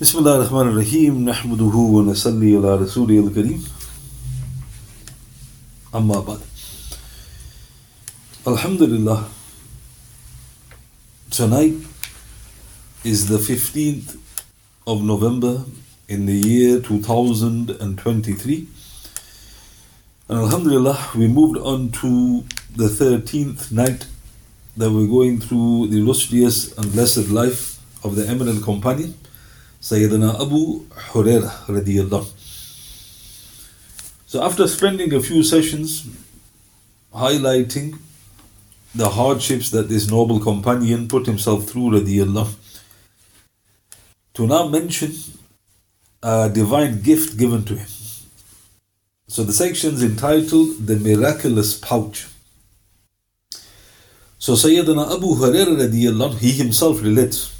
بسم الله الرحمن الرحيم نحمده ونصلي على رسوله الكريم أما بعد Alhamdulillah tonight is the 15th of November in the year 2023 and Alhamdulillah we moved on to the 13th night that we're going through the illustrious and blessed life of the eminent companion Sayyidina Abu Hurairah. So after spending a few sessions highlighting the hardships that this noble companion put himself through to now mention a divine gift given to him. So the section is entitled The Miraculous Pouch. So Sayyidina Abu Hurairah radiallahu, he himself relates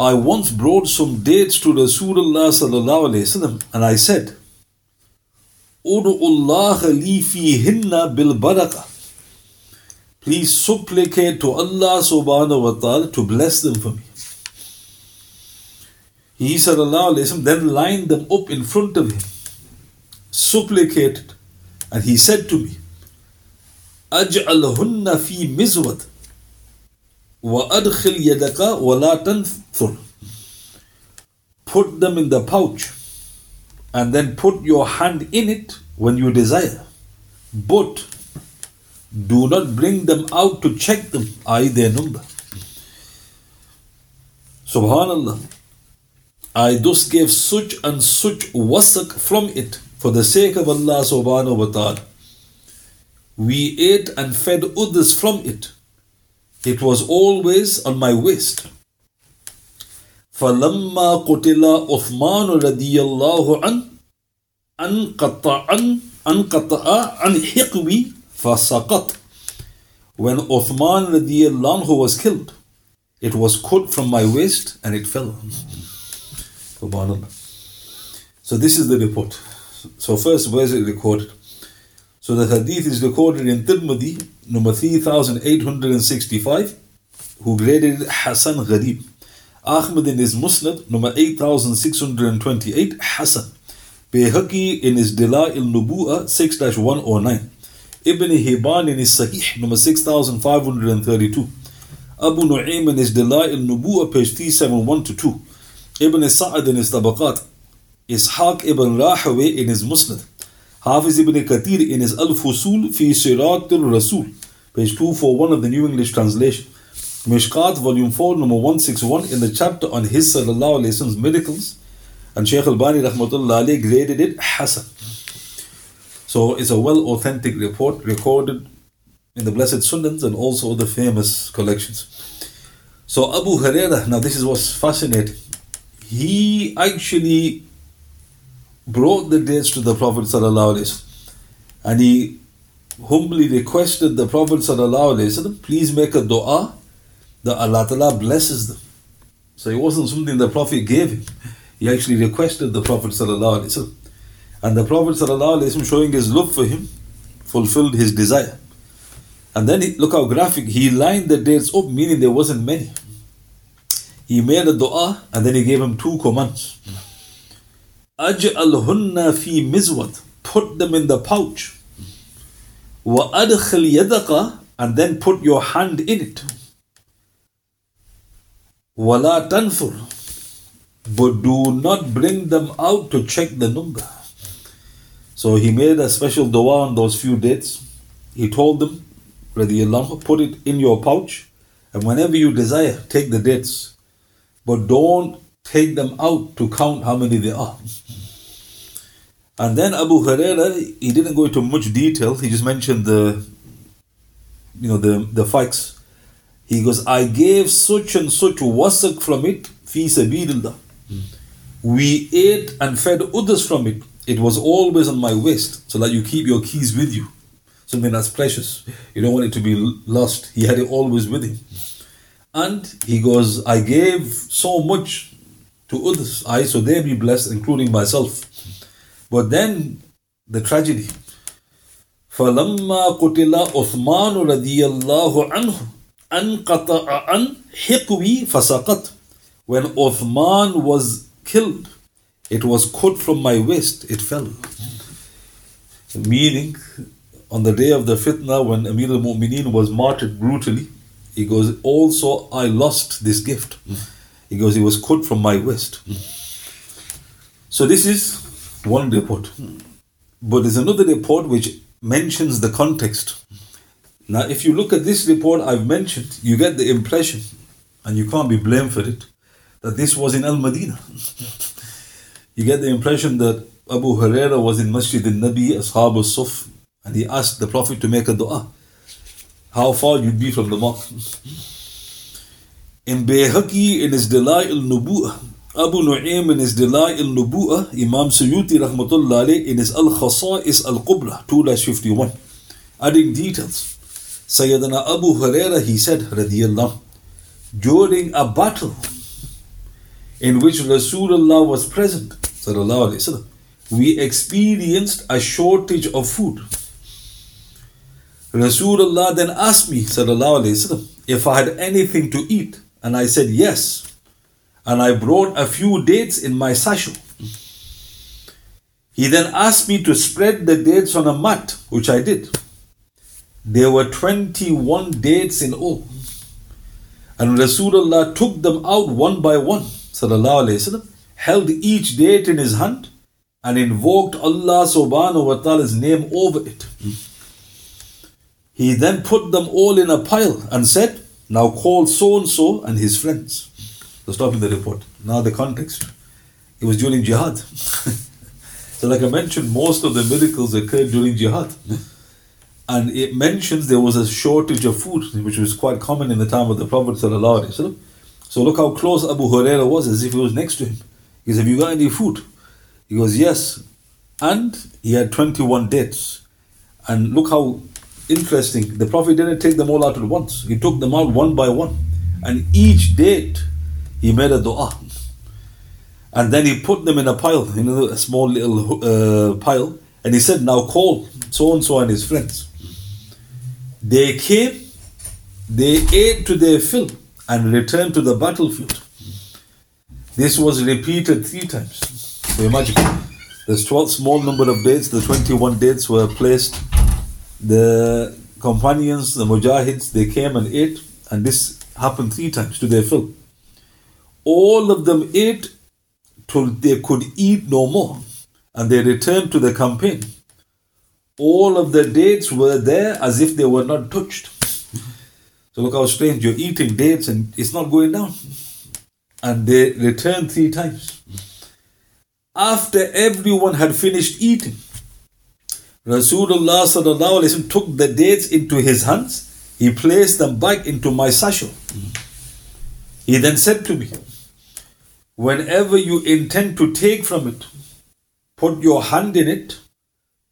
I once brought some dates to Rasulullah sallallahu alayhi wasallam and I said, Allah li fihinna bil baraka. Please supplicate to Allah subhanahu wa ta'ala to bless them for me. He sallallahu alayhi wasallam then lined them up in front of him, supplicated, and he said to me, Aj'alhunna fi mizwat. وَأَدْخِلْ يَدَكَ وَلَا تَنْثُرْ Put them in the pouch and then put your hand in it when you desire. But do not bring them out to check them, i.e. their number. Subhanallah. I thus gave such and such wasak from it for the sake of Allah subhanahu wa ta'ala. We ate and fed others from it it was always on my waist. فلما قتل عثمان رضي الله عنه انقطع انقطع عن حقوي فسقط when Uthman radiallahu was killed it was cut from my waist and it fell so this is the report so first where is it recorded so the hadith is recorded in Tirmidhi, number 3865, who graded Hassan Gharib. Ahmad in his Musnad, number 8628, Hassan. Bayhaqi in his Dila il Nubu'a 6 109. Ibn Hibban in his Sahih, number 6532. Abu Nu'aym in his Dila il Nubu'a, page 371 to 2. Ibn Sa'ad in his Tabaqat. Ishaq ibn Rahaway in his Musnad. Hafiz ibn Kathir in his Al Fusul fi Sirat al Rasul, page 241 of the New English Translation. Mishkat, volume 4, number 161, in the chapter on his sallallahu alayhi wasallam's miracles, and Shaykh al Bani rahmatullah graded it Hasan. So it's a well authentic report recorded in the Blessed Sunnans and also the famous collections. So Abu Hurairah, now this is what's fascinating. He actually brought the dates to the Prophet and he humbly requested the Prophet please make a dua that Allah Ta'ala blesses them. So it wasn't something the Prophet gave him. He actually requested the Prophet and the Prophet showing his love for him fulfilled his desire. And then he, look how graphic, he lined the dates up, meaning there wasn't many. He made a dua and then he gave him two commands. Aj'alhunna fi mizwat. Put them in the pouch. Wa adkhil yadaka. And then put your hand in it. Wala tanfur. But do not bring them out to check the number. So he made a special dua on those few dates. He told them, put it in your pouch. And whenever you desire, take the dates. But don't take them out to count how many there are and then Abu Huraira, he didn't go into much detail. He just mentioned the, you know, the the facts. He goes, I gave such and such wasak from it, fi sabilillah. We ate and fed others from it. It was always on my waist, so that you keep your keys with you. Something that's precious. You don't want it to be lost. He had it always with him. And he goes, I gave so much to others. I so they be blessed, including myself. But then the tragedy. فلما قتل عثمان رضي الله عنه انقطع عن حقوي فسقط when Uthman was killed, it was cut from my waist, it fell. Meaning, on the day of the fitna, when Amir al Mu'mineen was martyred brutally, he goes, Also, I lost this gift. he goes, It was cut from my waist. So, this is one report. But there's another report which mentions the context. Now, if you look at this report I've mentioned, you get the impression, and you can't be blamed for it, that this was in Al Madinah. you get the impression that Abu Huraira was in Masjid al Nabi, Ashab al Suf, and he asked the Prophet to make a dua. How far you'd be from the mosque. In Bayhaqi, in his Dalai al Nubu'ah, Abu Nu'aym in his Dalai al Nubu'ah, Imam Suyuti rahmatullah in his Al Khasa'is al Kubra, 2 51, adding details. Sayyidina Abu Huraira, he said, radiyallahu, during a battle in which Rasulullah was present, sallallahu alayhi we experienced a shortage of food. Rasulullah then asked me, sallallahu alayhi if I had anything to eat, and I said yes and I brought a few dates in my satchel. He then asked me to spread the dates on a mat, which I did. There were 21 dates in all. And Rasulullah took them out one by one, وسلم, held each date in his hand, and invoked Allah subhanahu wa ta'ala's name over it. He then put them all in a pile and said, now call so and so and his friends. So stop in the report. Now the context. It was during jihad. so like I mentioned, most of the miracles occurred during jihad. And it mentions there was a shortage of food, which was quite common in the time of the Prophet. So look how close Abu Huraira was, as if he was next to him. He said, Have you got any food? He goes, Yes. And he had 21 dates. And look how interesting. The Prophet didn't take them all out at once, he took them out one by one. And each date he made a dua. And then he put them in a pile, you know, a small little uh, pile. And he said, Now call so and so and his friends. They came, they ate to their fill, and returned to the battlefield. This was repeated three times. So imagine, there's 12 small number of dates, the 21 dates were placed. The companions, the mujahids, they came and ate, and this happened three times to their fill all of them ate till they could eat no more, and they returned to the campaign. All of the dates were there as if they were not touched. So look how strange you're eating dates and it's not going down. And they returned three times. After everyone had finished eating, Rasulullah took the dates into his hands. He placed them back into my satchel. He then said to me, Whenever you intend to take from it, put your hand in it.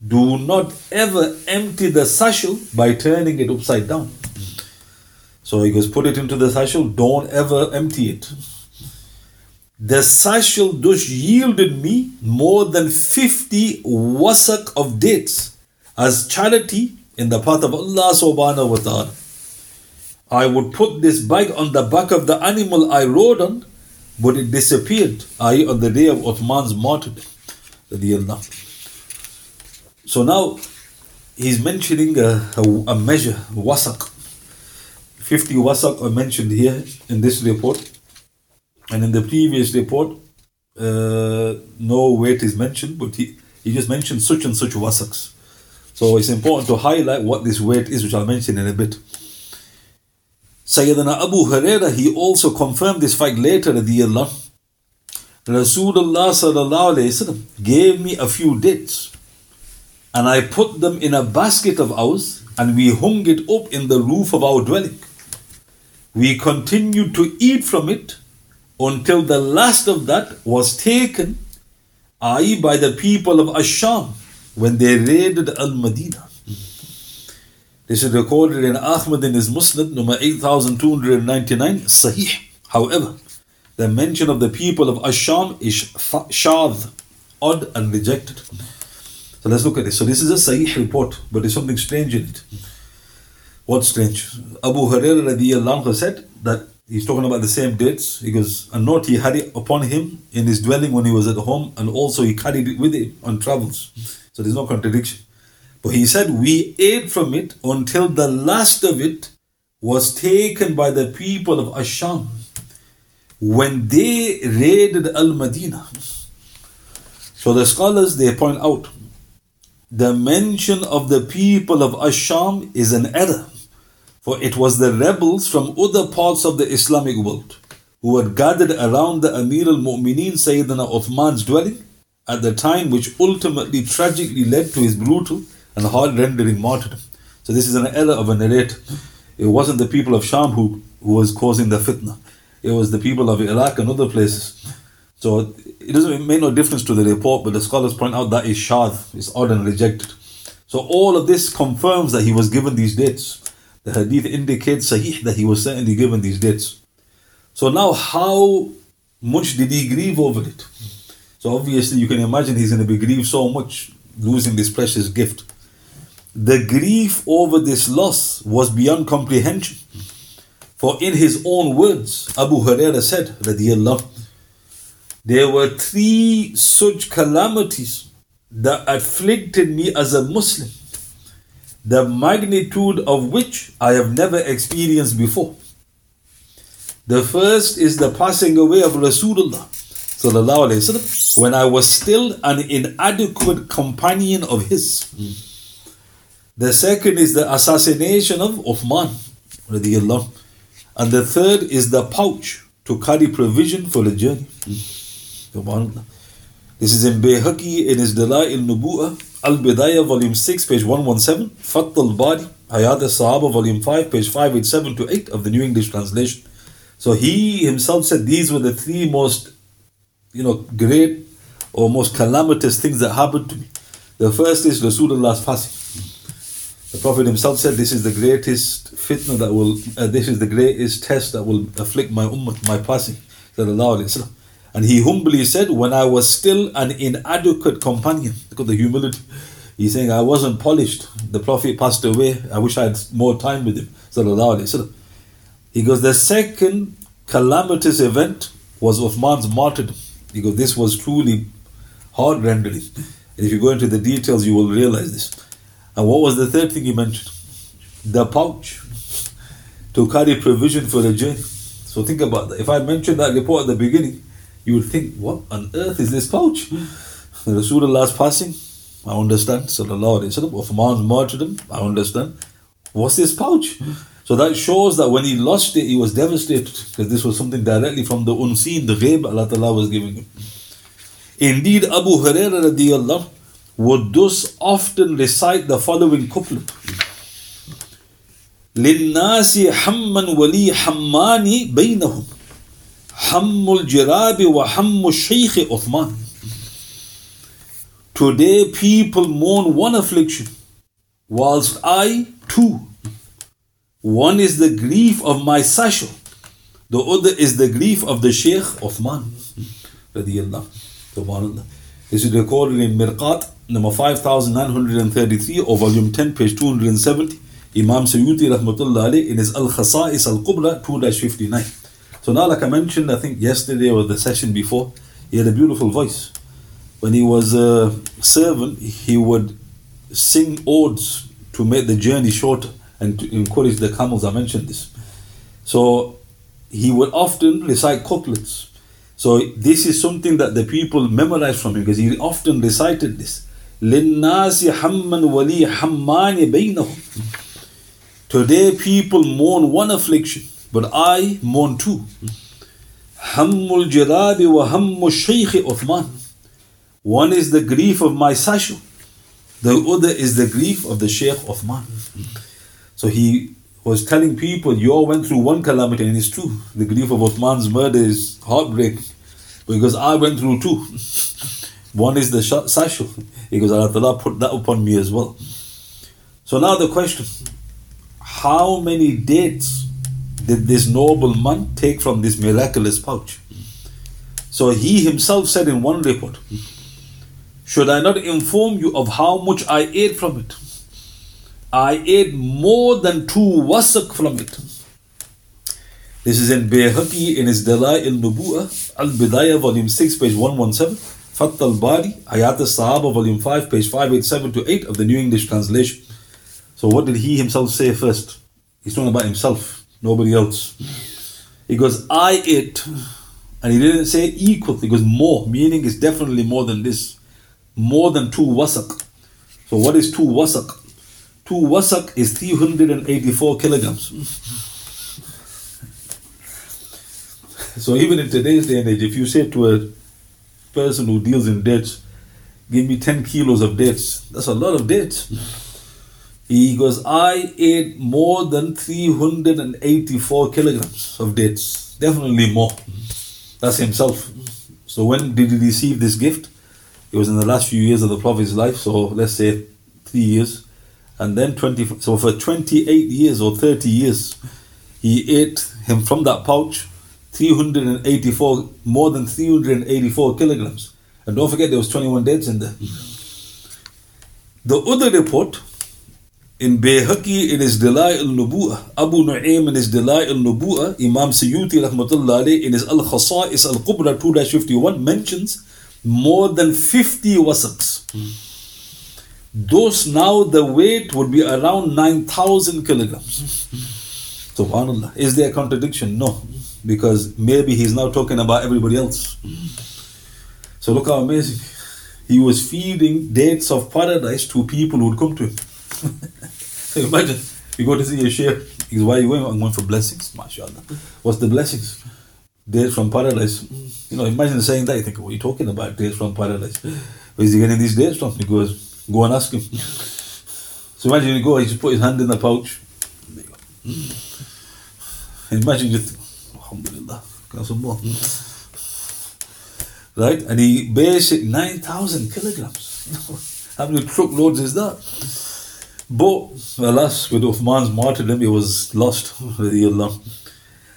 Do not ever empty the satchel by turning it upside down. So he goes, put it into the satchel, don't ever empty it. The satchel thus yielded me more than 50 wasak of dates as charity in the path of Allah subhanahu wa ta'ala. I would put this bag on the back of the animal I rode on but it disappeared, i.e., on the day of Uthman's martyrdom. So now he's mentioning a, a, a measure, wasak. 50 wasak are mentioned here in this report. And in the previous report, uh, no weight is mentioned, but he, he just mentioned such and such wasaks. So it's important to highlight what this weight is, which I'll mention in a bit. Sayyidina Abu Huraira, he also confirmed this fact later Allah. Rasulullah sallallahu alayhi wasallam gave me a few dates and I put them in a basket of ours and we hung it up in the roof of our dwelling. We continued to eat from it until the last of that was taken, i.e., by the people of Asham when they raided Al Madinah. This is recorded in Ahmad in his Musnad, number 8299, Sahih. However, the mention of the people of Asham is shadh, odd and rejected. So let's look at this. So this is a Sahih report, but there's something strange in it. What's strange? Abu Hurairah said that he's talking about the same dates. He goes, and note he had it upon him in his dwelling when he was at home, and also he carried it with him on travels. So there's no contradiction. But he said, We ate from it until the last of it was taken by the people of Asham when they raided Al Madinah. So the scholars they point out the mention of the people of Asham is an error, for it was the rebels from other parts of the Islamic world who had gathered around the Amir al Mu'mineen Sayyidina Uthman's dwelling at the time which ultimately tragically led to his brutal and hard rendering martyrdom. So this is an error of a narrator. It wasn't the people of Sham who, who was causing the fitna. It was the people of Iraq and other places. So it doesn't make no difference to the report, but the scholars point out that is shadh, it's odd and rejected. So all of this confirms that he was given these dates. The hadith indicates sahih that he was certainly given these dates. So now how much did he grieve over it? So obviously you can imagine he's going to be grieved so much losing this precious gift. The grief over this loss was beyond comprehension. For in his own words, Abu Huraira said, radiyallahu, there were three such calamities that afflicted me as a Muslim, the magnitude of which I have never experienced before. The first is the passing away of Rasulullah وسلم, when I was still an inadequate companion of his. The second is the assassination of Uthman. And the third is the pouch to carry provision for the journey. This is in Bayhaqi in his Dala'il Nubu'ah, Al Bidayah, volume 6, page 117, Fath al Bari, Hayat al Sahaba, volume 5, page 587 to 8 of the New English Translation. So he himself said these were the three most, you know, great or most calamitous things that happened to me. The first is Rasulullah's passing. The Prophet himself said, This is the greatest fitna that will, uh, this is the greatest test that will afflict my ummah, my passing. And he humbly said, When I was still an inadequate companion, look at the humility. He's saying, I wasn't polished. The Prophet passed away. I wish I had more time with him. He goes, The second calamitous event was Uthman's martyrdom. He goes, This was truly heart rendering. And if you go into the details, you will realize this. And what was the third thing he mentioned? The pouch to carry provision for the journey. So think about that. If I mentioned that report at the beginning, you would think, what on earth is this pouch? The Rasulullah's passing, I understand. Sallallahu Alaihi Wasallam. Uthman's martyrdom, I understand. What's this pouch? So that shows that when he lost it, he was devastated because this was something directly from the unseen, the ghaib Allah Ta'ala was giving him. Indeed, Abu Hurairah radiallahu would thus often recite the following couplet للناس حما ولي حماني بينهم حم الجراب وحم الشيخ عثمان Today people mourn one affliction, whilst I too. One is the grief of my satchel, the other is the grief of the Shaykh Uthman. This is recorded in Mirqat number 5933 or volume 10 page 270 Imam Suyuti rahmatullah in his Al-Khasa'is Al-Kubra 2-59 so now like I mentioned I think yesterday or the session before he had a beautiful voice when he was a servant he would sing odes to make the journey shorter and to encourage the camels I mentioned this so he would often recite couplets so this is something that the people memorized from him because he often recited this للناس حما ولي حمان بينهم Today people mourn one affliction, but I mourn too. Hammul jirabi wa hammu shaykh Uthman. One is the grief of my Sashu. The other is the grief of the Shaykh Uthman. So he was telling people, you all went through one calamity, and it's true. The grief of Uthman's murder is heartbreaking because I went through two. One is the Sashu, because Allah put that upon me as well. So now the question how many dates did this noble man take from this miraculous pouch? So he himself said in one report, Should I not inform you of how much I ate from it? I ate more than two wasak from it. This is in Bayhaqi in his Dalai al Nubu'ah, Al Bidayah, volume 6, page 117. Fath al Bari, Hayat al Sahaba, volume 5, page 587 to 8 of the New English Translation. So, what did he himself say first? He's talking about himself, nobody else. He goes, I ate, and he didn't say equal, he goes more, meaning it's definitely more than this, more than two wasak. So, what is two wasak? Two wasak is 384 kilograms. So even in today's day and age, if you say to a person who deals in dates, give me 10 kilos of dates, that's a lot of dates. He goes, I ate more than 384 kilograms of dates. Definitely more. That's himself. So when did he receive this gift? It was in the last few years of the Prophet's life, so let's say three years. And then 20, so for 28 years or 30 years, he ate him from that pouch 384, more than 384 kilograms. And don't forget there was 21 dates in there. The other report in Bayhaqi in his Dalai al-Nubu'ah, Abu Nu'aym in his Dalai al-Nubu'ah, Imam Suyuti rahmatullahi in his Al-Khasa'is al-Kubra 2-51 mentions more than 50 wasaqs. Those now the weight would be around 9,000 kilograms. Subhanallah. Is there a contradiction? No because maybe he's now talking about everybody else. So look how amazing. He was feeding dates of paradise to people who would come to him. imagine, you go to see your sheikh, he's why you going? I'm going for blessings, mashallah. What's the blessings? Dates from paradise. You know, imagine saying that, you think, what are you talking about? Dates from paradise. Where is he getting these dates from? He goes, go and ask him. So imagine you go, he just put his hand in the pouch. Imagine just Alhamdulillah. Right? And he bears it 9,000 kilograms. How many truckloads is that? But uh, alas, with Uthman's martyrdom, it was lost.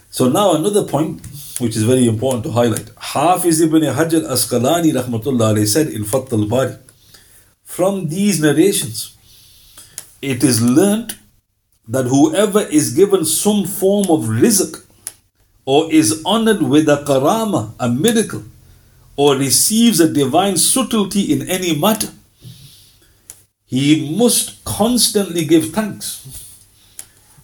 So now another point which is very important to highlight. Hafiz ibn Hajar Asqalani rahmatullah said in Fath al-Bari, from these narrations, it is learnt that whoever is given some form of rizq or is honored with a karama, a miracle, or receives a divine subtlety in any matter, he must constantly give thanks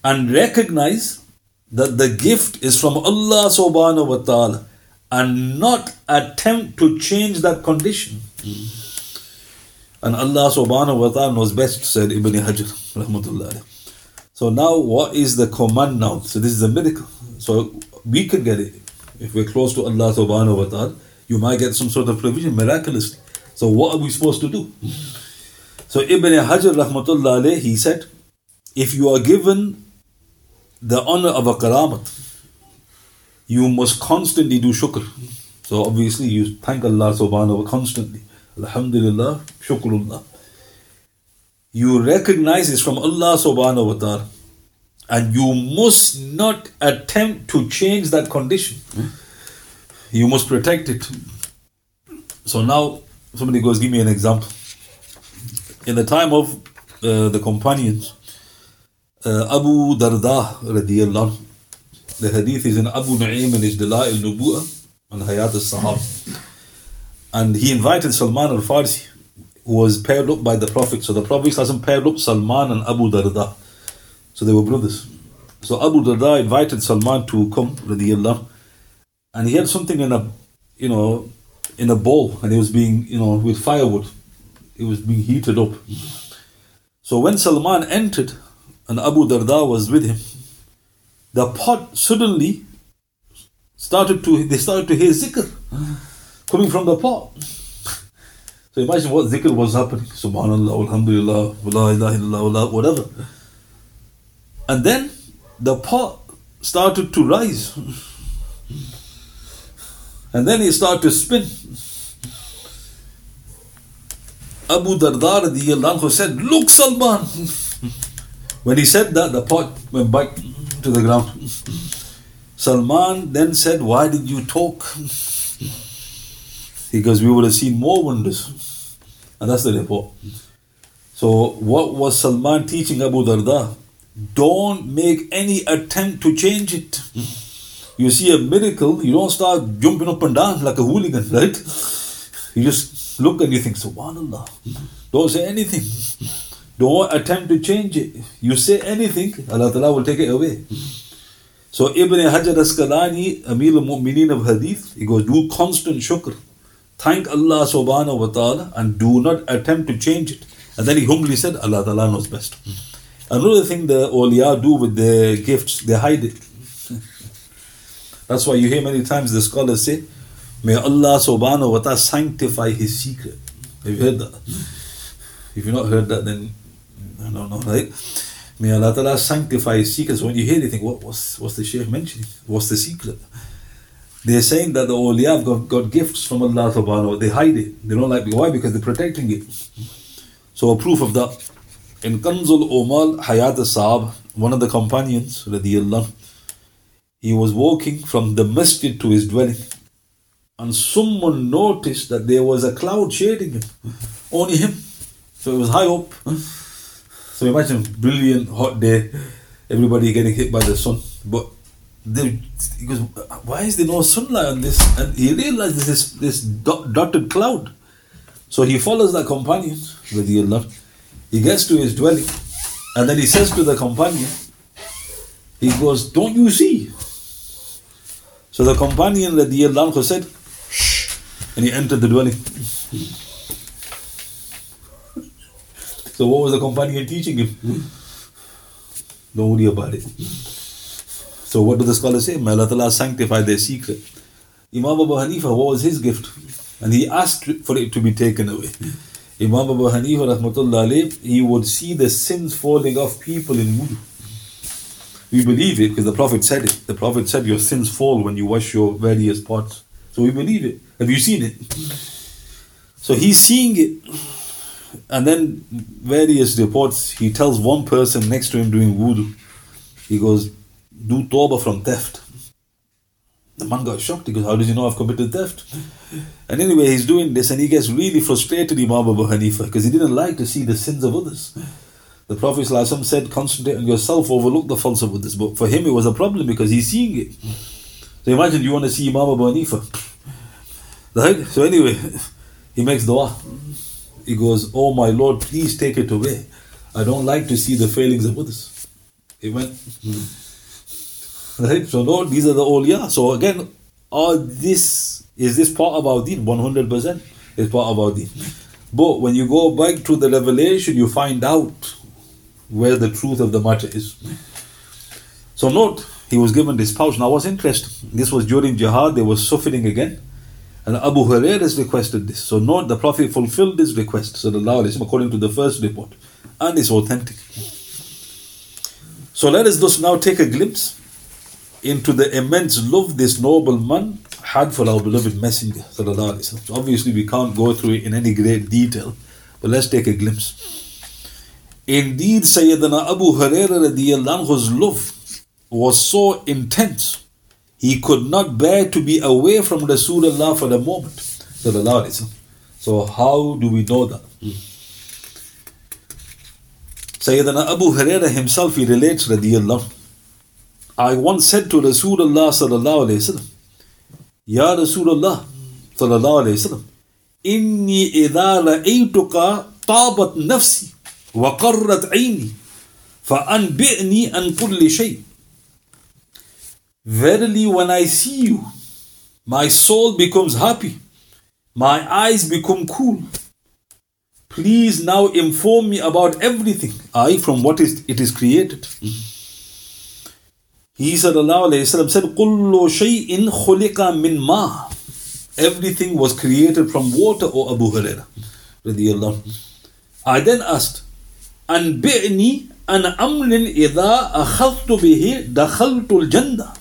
and recognize that the gift is from Allah subhanahu wa ta'ala and not attempt to change that condition. And Allah subhanahu wa ta'ala knows best, said Ibn. Rahmatullah. So now what is the command now? So this is a miracle. So we could get it. If we're close to Allah subhanahu wa ta'ala, you might get some sort of provision miraculously. So what are we supposed to do? So Ibn Hajar rahmatullah alayh, he said, if you are given the honor of a karamat, you must constantly do shukr. So obviously you thank Allah subhanahu wa constantly. Alhamdulillah, shukrullah. You recognize this from Allah subhanahu wa ta'ala and you must not attempt to change that condition. You must protect it. So now somebody goes, give me an example. In the time of uh, the companions, uh, Abu Darda radiallahu the hadith is in Abu Nu'aym and his Dalai al-Nubu'ah and Hayat al-Sahab. And he invited Salman al-Farsi, who was paired up by the Prophet. So the Prophet hasn't paired up Salman and Abu Darda. So they were brothers. So Abu Darda invited Salman to come, radiallahu, and he had something in a, you know, in a bowl, and he was being, you know, with firewood. It was being heated up. So when Salman entered, and Abu Darda was with him, the pot suddenly started to, they started to hear zikr coming from the pot. So imagine what zikr was happening. Subhanallah, Alhamdulillah, la ilaha illallah, whatever. And then the pot started to rise. And then it started to spin. Abu Darda said, Look, Salman. when he said that, the pot went back to the ground. Salman then said, Why did you talk? Because we would have seen more wonders. And that's the report. So, what was Salman teaching Abu Darda? Don't make any attempt to change it. you see a miracle, you don't start jumping up and down like a hooligan, right? You just look and you think, Subhanallah. Don't say anything. Don't attempt to change it. You say anything, Allah Ta'ala will take it away. So Ibn Hajar Asqalani, Amir al-Mu'mineen of Hadith, he goes, do constant shukr. Thank Allah subhanahu wa ta'ala and do not attempt to change it. And then he humbly said, Allah Ta'ala knows best. Another thing the awliya do with their gifts, they hide it. That's why you hear many times the scholars say, May Allah subhanahu wa ta'ala sanctify his secret. Have you heard that? If you've not heard that, then I don't know, right? May Allah ta'ala sanctify his secrets. When you hear think, what, what's, what's the Shaykh mentioning? What's the secret? They're saying that the awliya have got, got gifts from Allah subhanahu. They hide it. They don't like it. Why? Because they're protecting it. So a proof of that. In Kanzul Ummal Hayat Saab, one of the companions, radiallahu, he was walking from the masjid to his dwelling. And someone noticed that there was a cloud shading him. Only him. So it was high up. So imagine brilliant hot day, everybody getting hit by the sun. But they, he goes, why is there no sunlight on this? And he realized this this dot, dotted cloud. So he follows the companion, with the Allah. He gets to his dwelling, and then he says to the companion, he goes, Don't you see? So the companion, the radiallahu said, and he entered the dwelling. So what was the companion teaching him? Don't worry about it. So what do the scholars say? May Allah sanctify their secret. Imam Abu Hanifa, what was his gift? And he asked for it to be taken away. Imam Abu Hanifa, rahmatullah he would see the sins falling off people in wudu. We believe it because the Prophet said it. The Prophet said your sins fall when you wash your various parts. So we believe it. Have you seen it? So he's seeing it. And then various reports, he tells one person next to him doing wudu, he goes, do tawbah from theft. The man got shocked. He goes, How does he know I've committed theft? And anyway, he's doing this and he gets really frustrated, Imam Abu Hanifa, because he didn't like to see the sins of others. The Prophet said, Concentrate on yourself, overlook the faults of others. But for him, it was a problem because he's seeing it. So imagine you want to see Imam Abu Hanifa. Right? So anyway, he makes dua. He goes, Oh my Lord, please take it away. I don't like to see the failings of others. Amen. Right? Hmm. So no, these are the awliya. So again, all this is this part of our deen, 100% is part of our deen. But when you go back to the revelation, you find out where the truth of the matter is. So note, he was given this pouch. Now what's interesting, this was during jihad, they were suffering again. And Abu Hurairah has requested this. So note the Prophet fulfilled this request, sallallahu according to the first report. And it's authentic. So let us just now take a glimpse into the immense love this noble man had for our beloved Messenger. So obviously we can't go through it in any great detail, but let's take a glimpse. Indeed, Sayyidina Abu Hurairah anhu's love was so intense he could not bear to be away from Rasulullah for a moment. So, how do we know that? Sayyidina Abu Hurairah himself, he relates, radiallahu. I once said to Rasulullah sallallahu alayhi wasallam, Ya Rasulullah sallallahu alayhi wasallam, إني إذا رأيتك طابت نفسي وقرت عيني فأنبئني عن كل شيء Verily, when I see you, my soul becomes happy, my eyes become cool. Please now inform me about everything, I from what is, it is created. Mm-hmm. He said, alayhi wasallam said, Kullu shay'in min ma. Everything was created from water, O Abu Huraira. I then asked, Anbi'ni an amlin idha akhadtu bihi dakhaltu al-jannah.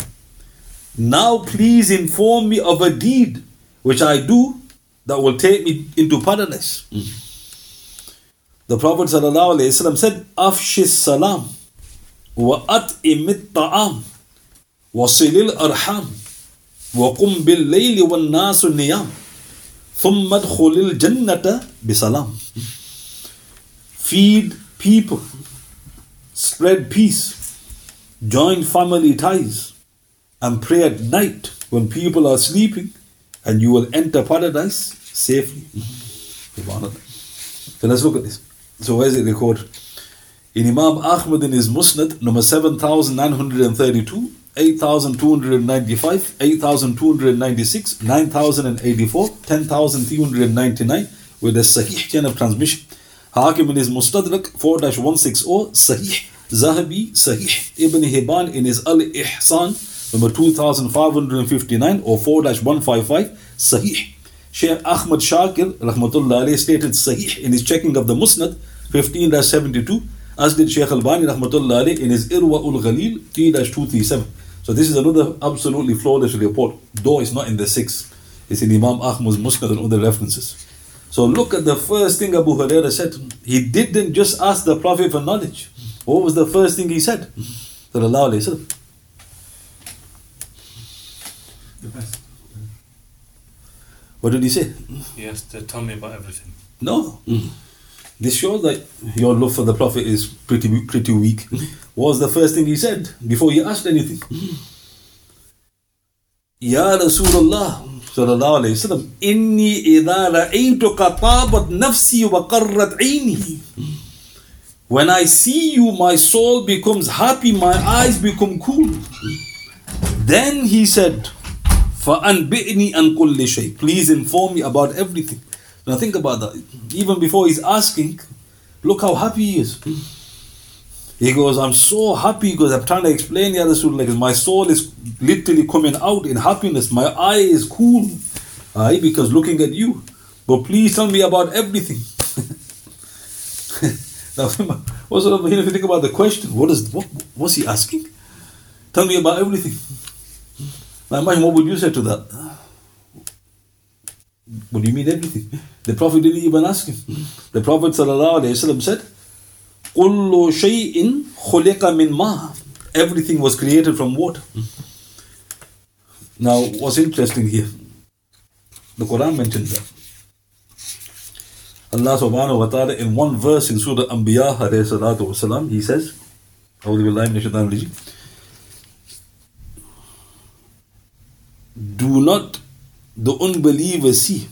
Now please inform me of a deed which I do that will take me into paradise. Mm. The Prophet said, Afshis salam wa at'imit ta'am wa silil arham wa qum bil layli wa nasu niyam thumma khulil jannata bisalam. Feed people, spread peace, join family ties, and pray at night when people are sleeping, and you will enter paradise safely. So let's look at this. So where is it recorded? In Imam Ahmad in his Musnad, number 7932, 8295, 8296, 9084, 10399, with a Sahih chain of transmission. Hakim in his Mustadrak 4-160, Sahih, Zahabi, Sahih, Ibn Hibban in his Al Ihsan, number 2559 or 4-155, Sahih. Sheikh Ahmad Shakir, rahmatullah stated Sahih in his checking of the Musnad 15-72, as did Sheikh Albani, rahmatullah alayhi, in his Irwa ul Ghalil 3-237. So this is another absolutely flawless report, though it's not in the six. It's in Imam Ahmad's Musnad and other references. So look at the first thing Abu Huraira said. He didn't just ask the Prophet for knowledge. What was the first thing he said? Sallallahu alayhi wasallam. The best. What did he say? Yes, to tell me about everything. No. Mm. This shows that your love for the Prophet is pretty pretty weak. What was the first thing he said before he asked anything? Ya Rasulullah sallallahu alayhi wasallam inni idha ra'aytuka tabat nafsi wa qarrat aini when I see you my soul becomes happy my eyes become cool then he said فَأَنْبِئْنِي أَنْ كُلِّ شَيْءٍ Please inform me about everything. Now think about that. Even before he's asking, look how happy he is. He goes, I'm so happy because I'm trying to explain Ya Rasulullah, like my soul is literally coming out in happiness. My eye is cool. Aye, because looking at you. But please tell me about everything. now, what sort of, if you think about the question, what is what, what's he asking? Tell me about everything. Now imagine what would you say to that? What do you mean everything? The Prophet didn't even ask him. The Prophet ﷺ said, كُلُّ شَيْءٍ خُلِقَ مِنْ مَاءٍ Everything was created from water. Now, what's interesting here? The Quran mentions that. Allah subhanahu wa ta'ala in one verse in Surah Anbiya alayhi salatu wasalam, he says, أعوذ بالله من الشيطان الرجيم do not the unbelievers see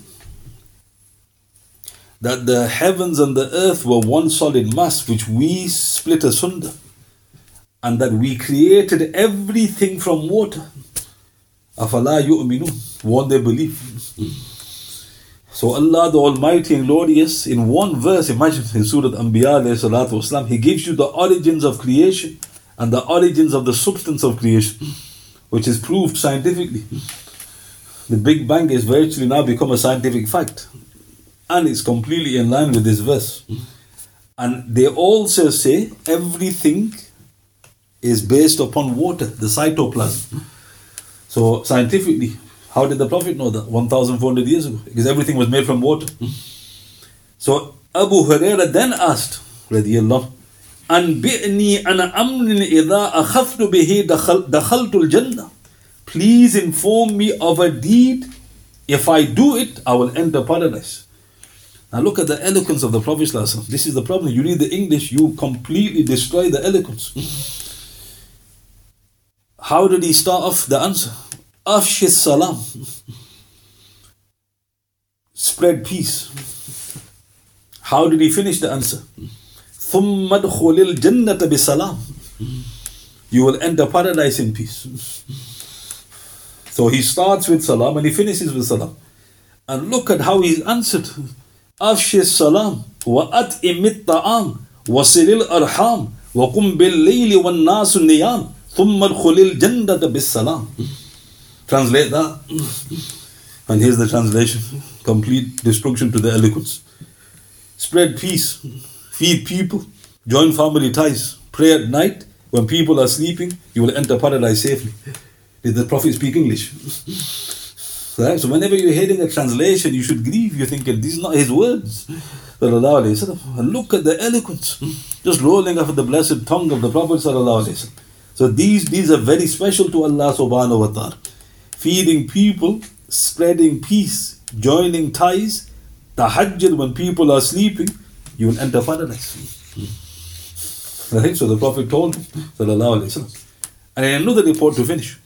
that the heavens and the earth were one solid mass which we split asunder and that we created everything from water. Afala yu'minun won't they believe. So Allah the Almighty and Glorious in one verse imagine in Surah Anbiya wasalam, he gives you the origins of creation and the origins of the substance of creation which is proved scientifically. The Big Bang is virtually now become a scientific fact. And it's completely in line with this verse. And they also say everything is based upon water, the cytoplasm. So scientifically, how did the Prophet know that? 1400 years ago. Because everything was made from water. So Abu Huraira then asked, أنبئني أنا أمر إذا أخذت به دخل دخلت الجنة Please inform me of a deed. If I do it, I will enter paradise. Now look at the eloquence of the Prophet. ﷺ. This is the problem. You read the English, you completely destroy the eloquence. How did he start off the answer? Afshis salam. Spread peace. How did he finish the answer? ثم ادخل الجنة بسلام. You will enter paradise in peace. So he starts with salam and he finishes with salam. And look at how he answered. أفشي السلام وأطعم الطعام وصل الأرحام وقم بالليل والناس نيام ثم ادخل الجنة بالسلام. Translate that. And here's the translation. Complete destruction to the eloquence. Spread peace. Feed people. Join family ties. Pray at night. When people are sleeping, you will enter paradise safely. Did the Prophet speak English? Right? So whenever you're hearing a translation, you should grieve. You're thinking, these are not his words. And look at the eloquence. Just rolling off the blessed tongue of the Prophet. So these, these are very special to Allah subhanahu wa ta'ala. Feeding people, spreading peace, joining ties, tahajjud when people are sleeping, you will enter paradise. Right? So the Prophet told him. And in another report to finish,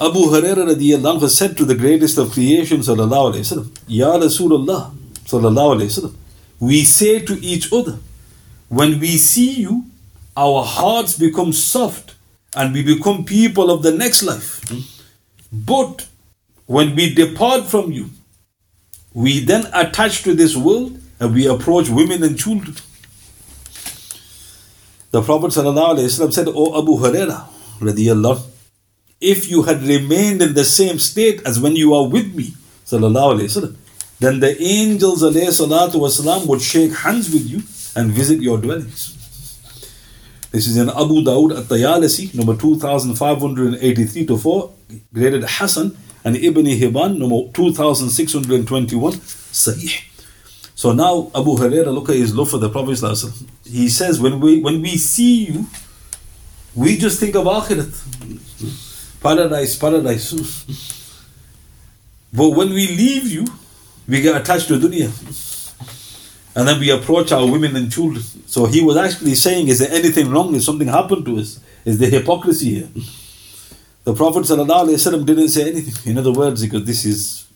Abu Huraira radiallahu anhu said to the greatest of creation, sallallahu Ya Rasulullah, sallallahu we say to each other, when we see you, our hearts become soft and we become people of the next life. But when we depart from you, we then attach to this world and we approach women and children. The Prophet ﷺ said, O Abu Huraira, radiallahu, if you had remained in the same state as when you are with me, وسلم, then the angels والسلام, would shake hands with you and visit your dwellings. This is in Abu Dawud at Tayalisi, number 2583 to 4, graded Hasan, and Ibn Hibban, number 2621, Sahih. So now Abu Huraira, look at his love for the Prophet. He says, when we when we see you, we just think of Akhirat. Paradise, paradise. But when we leave you, we get attached to dunya. And then we approach our women and children. So he was actually saying, Is there anything wrong? Is something happened to us? Is there hypocrisy here? The Prophet ﷺ didn't say anything. In other words, because this is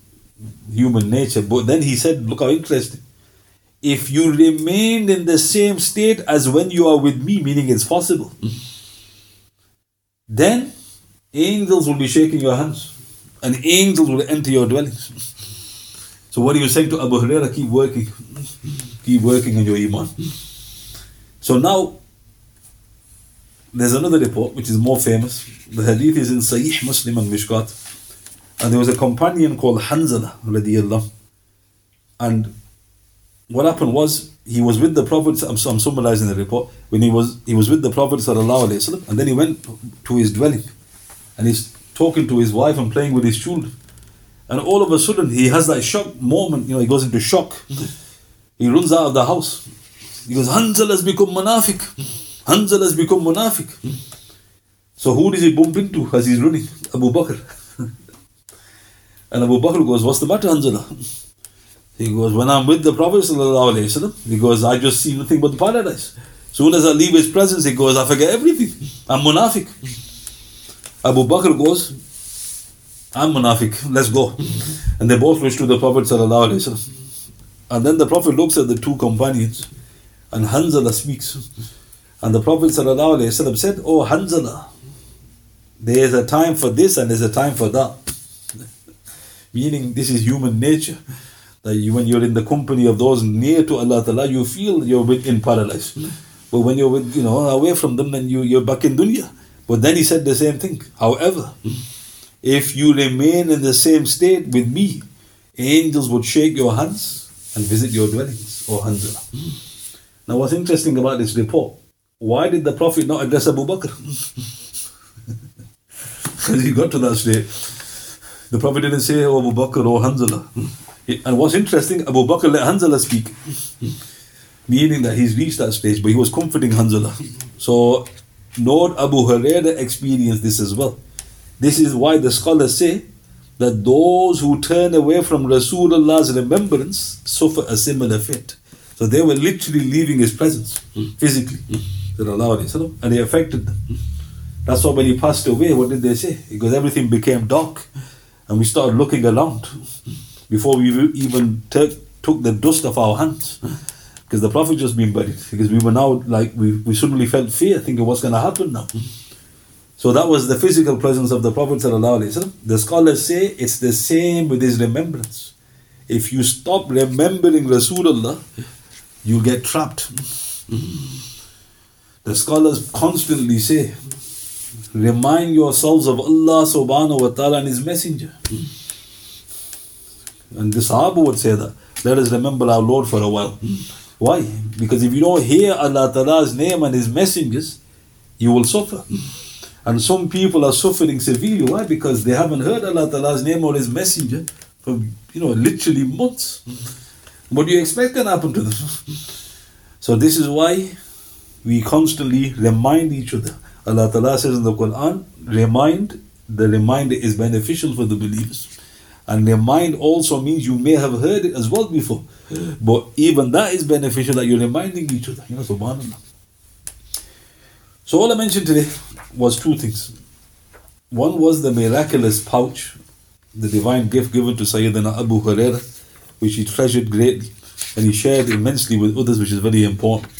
human nature. But then he said, Look how interesting. If you remain in the same state as when you are with me, meaning it's possible, then angels will be shaking your hands and angels will enter your dwellings. So, what are you saying to Abu Huraira? Keep working, keep working on your iman. So, now there's another report which is more famous. The hadith is in Sahih Muslim and Mishkat. And there was a companion called Hanzala, radiallahu. And what happened was he was with the Prophet. I'm, I'm, summarizing the report. When he was he was with the Prophet وسلم, and then he went to his dwelling, and he's talking to his wife and playing with his children, and all of a sudden he has that shock moment. You know, he goes into shock. He runs out of the house. He goes, Hanzal has become munafiq. Hanzal has become munafiq. So who does he bump into as he's running? Abu Bakr. and Abu Bakr goes, What's the matter, Hanzala? He goes, when I'm with the Prophet he goes, I just see nothing but the paradise. Soon as I leave his presence, he goes, I forget everything. I'm munafiq. Abu Bakr goes, I'm munafiq, let's go. And they both wish to the Prophet And then the Prophet looks at the two companions and Hanzala speaks. And the Prophet said, Oh Hanzala, there is a time for this and there's a time for that. Meaning this is human nature that you, when you're in the company of those near to Allah Ta'ala, you feel you're in paradise. But when you're with, you know, away from them, then you, you're back in dunya. But then he said the same thing. However, if you remain in the same state with me, angels would shake your hands and visit your dwellings, or Hanzala. Now, what's interesting about this report, why did the Prophet not address Abu Bakr? Because he got to that state. The Prophet didn't say, oh, Abu Bakr or Hanzala. And what's interesting, Abu Bakr let Hanzala speak, meaning that he's reached that stage, but he was comforting Hanzala. So, Lord Abu Huraira experienced this as well. This is why the scholars say that those who turn away from Rasulullah's remembrance suffer a similar fate. So they were literally leaving his presence physically, and it affected them. That's why when he passed away, what did they say? Because everything became dark, and we started looking around before we even took, took the dust off our hands. Because the Prophet just been buried. Because we were now like, we, we suddenly felt fear, thinking what's going to happen now. So that was the physical presence of the Prophet. The scholars say it's the same with his remembrance. If you stop remembering Rasulullah, you get trapped. The scholars constantly say, remind yourselves of Allah subhanahu wa ta'ala and His Messenger. And the Sahaba would say that. Let us remember our Lord for a while. Hmm. Why? Because if you don't hear Allah Ta'ala's name and His messengers, you will suffer. Hmm. And some people are suffering severely. Why? Because they haven't heard Allah Ta'ala's name or His messenger for, you know, literally months. Hmm. What do you expect can happen to them? So this is why we constantly remind each other. Allah Ta'ala says in the Quran, remind, the reminder is beneficial for the believers. And their mind also means you may have heard it as well before. But even that is beneficial that you're reminding each other. You know, subhanAllah. So all I mentioned today was two things. One was the miraculous pouch, the divine gift given to Sayyidina Abu Huraira, which he treasured greatly and he shared immensely with others, which is very important.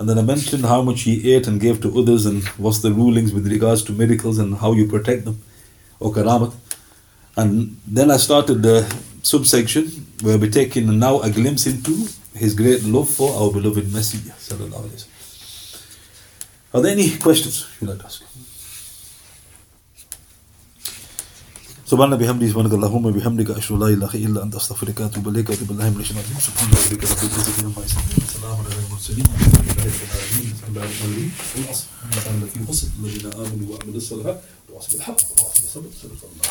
And then I mentioned how much he ate and gave to others and what's the rulings with regards to miracles and how you protect them, or karamat. And then I started the subsection where we're taking now a glimpse into his great love for our beloved Messenger. Are there any questions you'd like to ask? سبحان بحمده سبحانك اللهم بحمدك أشهد لا إله إلا أنت أستغفرك وأتوب إليك وأتوب بالله من الشيطان الرجيم سبحان ربك رب العزة عما يصفون وسلام على المرسلين والحمد لله رب العالمين بسم الله الرحمن الرحيم والعصر إن الذين آمنوا وعملوا الصالحات وعصوا بالحق وعصوا بالصبر صدق الله